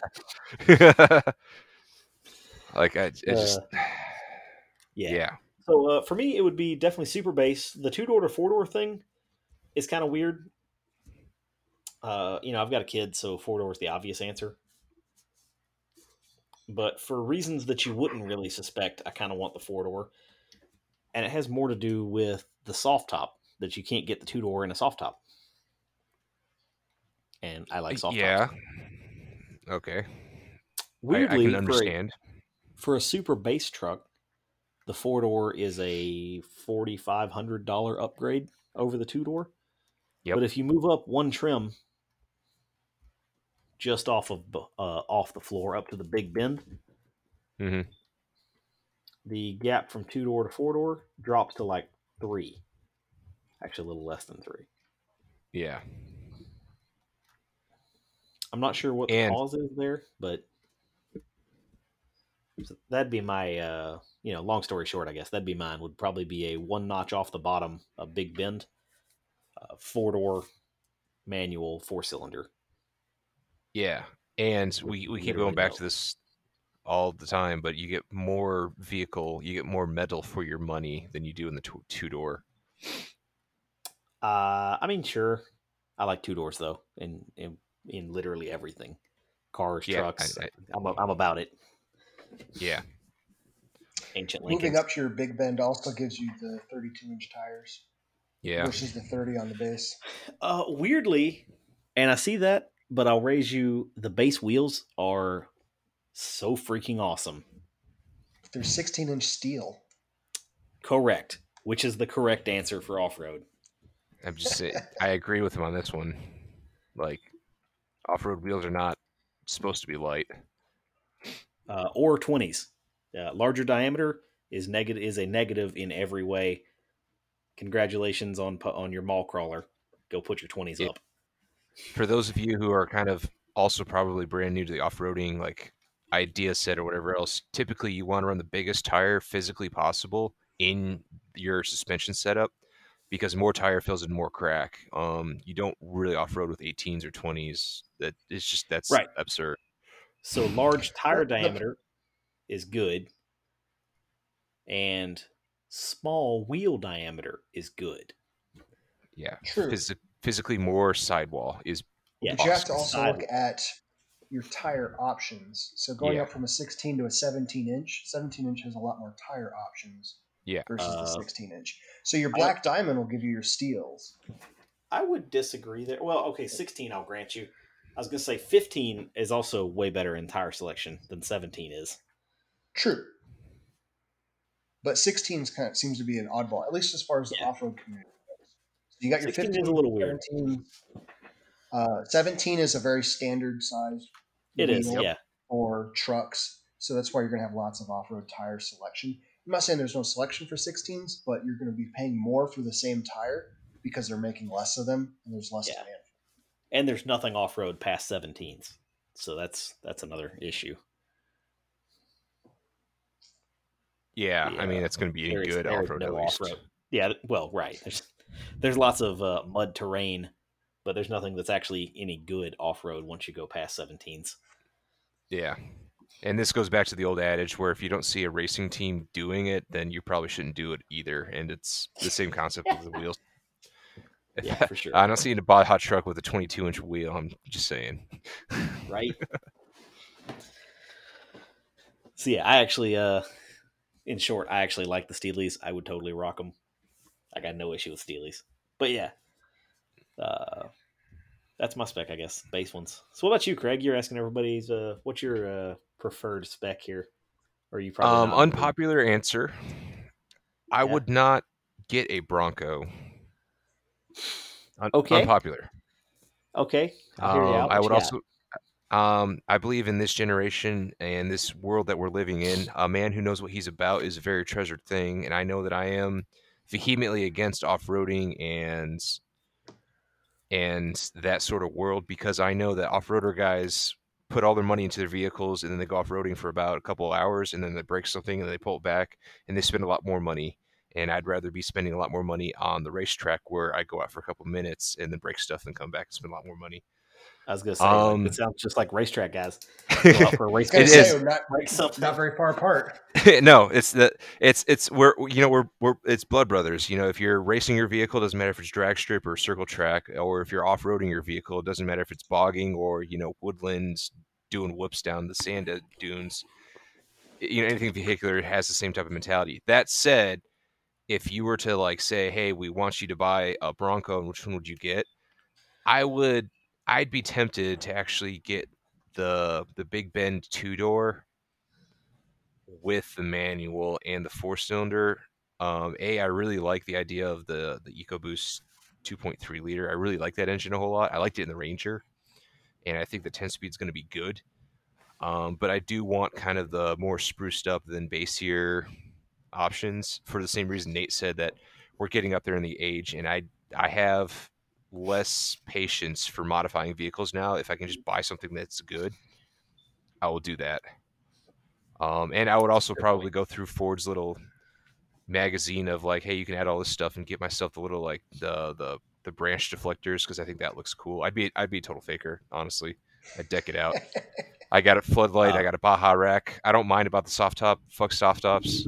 S2: I, it just,
S1: yeah.
S2: yeah,
S1: So uh, for me, it would be definitely super base. The two door to four door thing is kind of weird. Uh, you know, I've got a kid, so four door is the obvious answer. But for reasons that you wouldn't really suspect, I kind of want the four door, and it has more to do with the soft top that you can't get the two door in a soft top. And I like soft top.
S2: yeah.
S1: tops.
S2: Okay, I, I
S1: Weirdly,
S2: can
S1: for a-
S2: understand.
S1: for a super base truck, the four door is a forty five hundred dollar upgrade over the two door.
S2: Yep.
S1: But if you move up one trim, just off of uh, off the floor up to the big bend,
S2: hmm
S1: the gap from two door to four door drops to like three. Actually, a little less than three.
S2: Yeah,
S1: I'm not sure what the
S2: And-
S1: cause is there, but that'd be my uh, you know, long story short, I guess that'd be mine. Would probably be a one notch off the bottom, a big bend, uh, four door, manual, four cylinder.
S2: Yeah, and we we keep going back
S1: no.
S2: to this all the time, but you get more vehicle, you get more metal for your money than you do in the two door.
S1: Uh, I mean, sure, I like two doors though, in in in literally everything, cars,
S2: Yeah,
S1: trucks.
S2: I-
S1: I'm a, I'm about it.
S2: Yeah,
S1: Ancient
S3: Moving up to your big bend also gives you the 32 inch tires
S2: yeah,
S3: versus the 30 on the base.
S1: Uh, weirdly, and I see that but I'll raise you. The base wheels are so freaking awesome.
S3: They're 16 inch steel.
S1: Correct. Which is the correct answer for off road.
S2: I'm just saying, I agree with him on this one. Like, off road wheels are not supposed to be light.
S1: Uh, or 20s. Uh, larger diameter is negative is a negative in every way. Congratulations on on your mall crawler. Go put your 20s
S2: Yeah.
S1: up.
S2: For those of you who are kind of also probably brand new to the off roading, like idea set or whatever else, typically you want to run the biggest tire physically possible in your suspension setup because more tire fills in more crack. Um, you don't really off road with 18s or 20s. That it's just that's
S1: Right.
S2: absurd.
S1: So large tire diameter is good, and small wheel diameter is good.
S2: Yeah,
S3: True.
S2: Physi- physically more sidewall is
S1: Yeah,
S3: But you have to
S2: awesome.
S3: also look at your tire options. So going
S2: Yeah.
S3: up from a 16 to a 17 inch, 17 inch has a lot more tire options.
S2: Yeah.
S3: Versus
S1: Uh,
S3: the 16 inch. So your black diamond will give you your steels.
S1: I would disagree there. Well, okay, 16 I'll grant you. I was going to say 15 is also way better in tire selection than 17 is.
S3: True. But 16 kind of seems to be an oddball, at least as far as the
S1: Yeah.
S3: off-road community goes. So you got your
S1: 16 is
S3: 15,
S1: a little weird.
S3: 17. Uh, 17 is a very standard size.
S1: It is, yeah.
S3: For trucks, so that's why you're going to have lots of off-road tire selection. I'm not saying there's no selection for 16s, but you're going to be paying more for the same tire because they're making less of them and there's less
S1: Yeah.
S3: demand.
S1: And there's nothing off-road past 17s. So that's that's another issue.
S2: yeah. I mean, it's going to be
S1: a
S2: good off road
S1: no
S2: at least.
S1: off-road. Yeah, well, right. There's there's lots of uh, mud terrain, but there's nothing that's actually any good off-road once you go past 17s.
S2: Yeah. And this goes back to the old adage where if you don't see a racing team doing it, then you probably shouldn't do it either. And it's the same concept with the wheels.
S1: Yeah, for sure.
S2: I don't see a Baja truck with a 22 inch wheel. I'm just saying.
S1: right? so yeah, I actually, uh, in short, I actually like the Steelies. I would totally rock them. I got no issue with Steelies. But yeah, uh, that's my spec, I guess. Base ones. So what about you, Craig? You're asking everybody's, uh, what's your uh, preferred spec here? Or you probably
S2: Um, unpopular answer. I
S1: Yeah.
S2: would not get a Bronco. Un-
S1: Okay.
S2: Unpopular.
S1: Okay, you
S2: Um. I would also. Um, I believe in this generation and this world that we're living in, a man who knows what he's about is a very treasured thing. And I know that I am vehemently against off-roading and and that sort of world because I know that off-roader guys put all their money into their vehicles and then they go off-roading for about a couple hours and then they break something and they pull it back and they spend a lot more money. And I'd rather be spending a lot more money on the racetrack where I go out for a couple minutes and then break stuff and come back and spend a lot more money.
S1: I was gonna say like,
S2: um,
S1: it sounds just like racetrack guys. Go out for a race
S3: I was
S2: It
S3: gonna
S2: is.
S3: say, not,
S1: Break something.
S3: not very far apart.
S2: no, it's the it's it's we're you know we're we're it's blood brothers. You know, if you're racing your vehicle, it doesn't matter if it's drag strip or circle track, or if you're off roading your vehicle, it doesn't matter if it's bogging or you know woodlands doing whoops down the sand dunes. You know, anything vehicular has the same type of mentality. That said, if you were to like say, hey, we want you to buy a Bronco, and which one would you get? I would I'd be tempted to actually get the the Big Bend two door with the manual and the four cylinder. Um, a, I really like the idea of the the EcoBoost 2.3 liter. I really like that engine a whole lot. I liked it in the Ranger, and I think the 10 speed is going to be good. Um, but I do want kind of the more spruced up than basier options for the same reason Nate said that we're getting up there in the age, and I I have less patience for modifying vehicles now. If I can just buy something that's good, I will do that. Um, and I would also probably go through Ford's little magazine of like, hey, you can add all this stuff and get myself the little like the the the branch deflectors because I think that looks cool. I'd be I'd be a total faker, honestly. I'd deck it out. I got a floodlight. I got a Baja rack. I don't mind about the soft top. Fuck soft tops.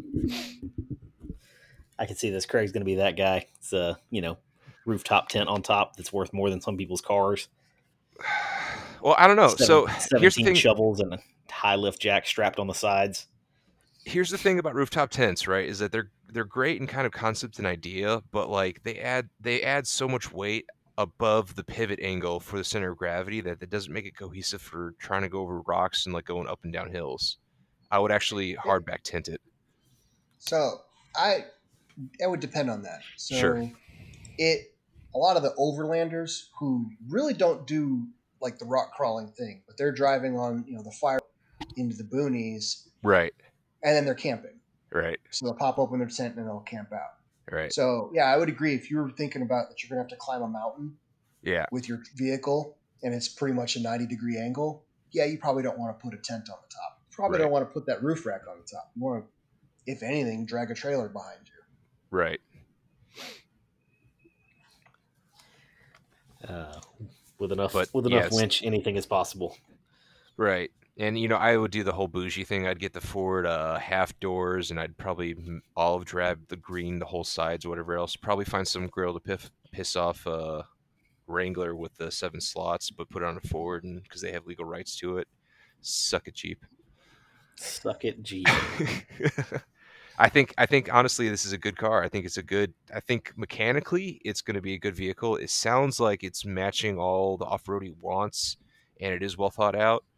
S1: I can see this. Craig's going to be that guy. It's a you know rooftop tent on top that's worth more than some people's cars.
S2: Well, I don't know.
S1: Seven-
S2: so here's the
S1: seventeen
S2: thing.
S1: shovels and a high lift jack strapped on the sides.
S2: here's the thing about rooftop tents, right? Is that they're they're great in kind of concept and idea, but like they add they add so much weight above the pivot angle for the center of gravity that, that doesn't make it cohesive for trying to go over rocks and like going up and down hills. I would actually hardback tent it.
S3: So I it would depend on that. So
S2: Sure.
S3: It a lot of the overlanders who really don't do like the rock crawling thing, but they're driving on, you know, the fire into the boonies
S2: Right.
S3: and then they're camping.
S2: Right.
S3: So they'll pop open their tent and they'll camp out.
S2: Right.
S3: So yeah, I would agree. If you were thinking about that, you're gonna have to climb a mountain
S2: Yeah.
S3: with your vehicle, and it's pretty much a 90 degree angle. Yeah, you probably don't want to put a tent on the top. You probably
S2: Right.
S3: don't want to put that roof rack on the top. You want to, if anything, drag a trailer behind you.
S2: Right.
S1: Uh, with enough
S2: But,
S1: with enough
S2: yes.
S1: winch, anything is possible.
S2: Right. And you know, I would do the whole bougie thing. I'd get the Ford uh, half doors, and I'd probably olive drab the green, the whole sides, whatever else. Probably find some grill to piff, piss off uh, Wrangler with the seven slots, but put it on a Ford, and because they have legal rights to it, suck it cheap.
S1: Suck it, G.
S2: I think I think honestly this is a good car. I think it's a good I think mechanically it's going to be a good vehicle. It sounds like it's matching all the off-road he wants and it is well thought out.